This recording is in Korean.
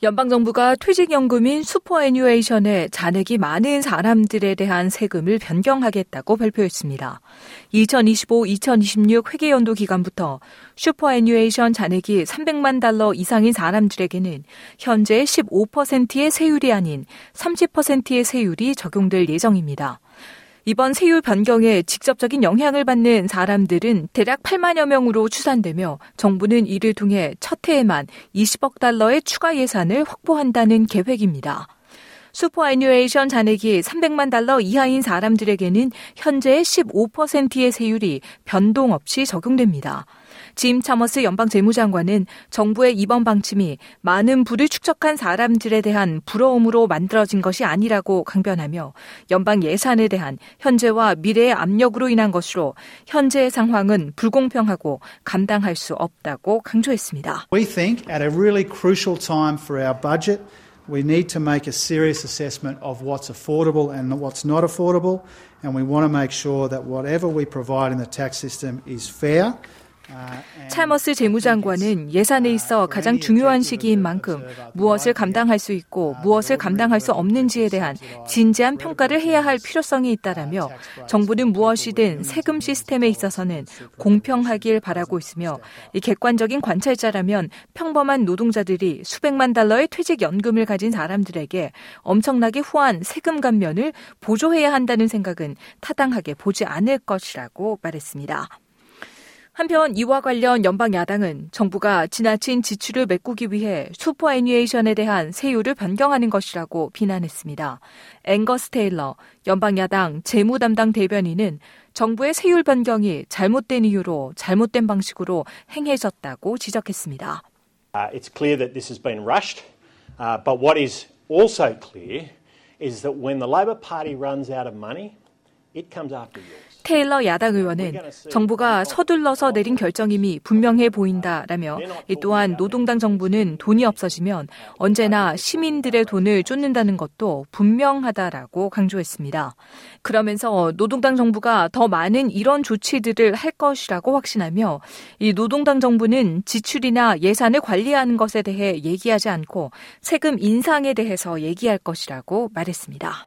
연방정부가 퇴직연금인 superannuation에 잔액이 많은 사람들에 대한 세금을 변경하겠다고 발표했습니다. 2025-2026 회계연도 기간부터 superannuation 잔액이 300만 달러 이상인 사람들에게는 현재 15%의 세율이 아닌 30%의 세율이 적용될 예정입니다. 이번 세율 변경에 직접적인 영향을 받는 사람들은 대략 8만여 명으로 추산되며 정부는 이를 통해 첫 해에만 20억 달러의 추가 예산을 확보한다는 계획입니다. superannuation 잔액이 300만 달러 이하인 사람들에게는 현재의 15%의 세율이 변동 없이 적용됩니다. 짐 차머스 연방 재무장관은 정부의 이번 방침이 많은 부를 축적한 사람들에 대한 부러움으로 만들어진 것이 아니라고 강변하며 연방 예산에 대한 현재와 미래의 압력으로 인한 것으로 현재의 상황은 불공평하고 감당할 수 없다고 강조했습니다. We think at a really crucial time for our budget We need to make a serious assessment of what's affordable and what's not affordable, and we want to make sure that whatever we provide in the tax system is fair. 찰머스 재무장관은 예산에 있어 가장 중요한 시기인 만큼 무엇을 감당할 수 있고 무엇을 감당할 수 없는지에 대한 진지한 평가를 해야 할 필요성이 있다라며 정부는 무엇이든 세금 시스템에 있어서는 공평하길 바라고 있으며 이 객관적인 관찰자라면 평범한 노동자들이 수백만 달러의 퇴직 연금을 가진 사람들에게 엄청나게 후한 세금 감면을 보조해야 한다는 생각은 타당하게 보지 않을 것이라고 말했습니다. 한편 이와 관련 연방 야당은 정부가 지나친 지출을 메꾸기 위해 슈퍼 애니에이션에 대한 세율을 변경하는 것이라고 비난했습니다. 앵거스 테일러 연방 야당 재무 담당 대변인은 정부의 세율 변경이 잘못된 이유로 잘못된 방식으로 행해졌다고 지적했습니다. Uh, it's clear that this has been rushed, uh, but what is also clear is that when the Labor Party runs out of money, it comes after you. 테일러 야당 의원은 정부가 서둘러서 내린 결정임이 분명해 보인다라며 또한 노동당 정부는 돈이 없어지면 언제나 시민들의 돈을 쫓는다는 것도 분명하다라고 강조했습니다. 그러면서 노동당 정부가 더 많은 이런 조치들을 할 것이라고 확신하며 이 노동당 정부는 지출이나 예산을 관리하는 것에 대해 얘기하지 않고 세금 인상에 대해서 얘기할 것이라고 말했습니다.